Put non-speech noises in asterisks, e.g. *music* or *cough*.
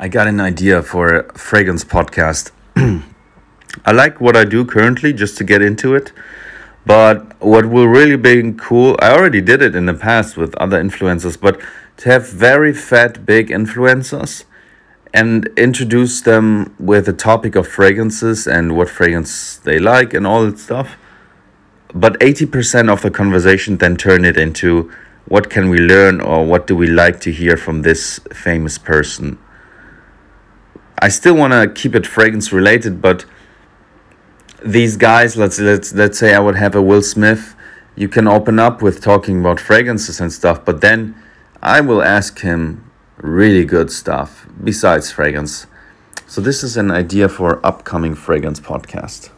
I got an idea for a fragrance podcast. *clears throat* I like what I do currently just to get into it. But what will really be cool, I already did it in the past with other influencers, but to have very fat, big influencers and introduce them with a topic of fragrances and what fragrance they like and all that stuff. But 80% of the conversation then turn it into what can we learn or what do we like to hear from this famous person. I still want to keep it fragrance related, but these guys, let's let's let's say I would have a Will Smith, you can open up with talking about fragrances and stuff, but then I will ask him really good stuff besides fragrance. So this is an idea for upcoming fragrance podcast.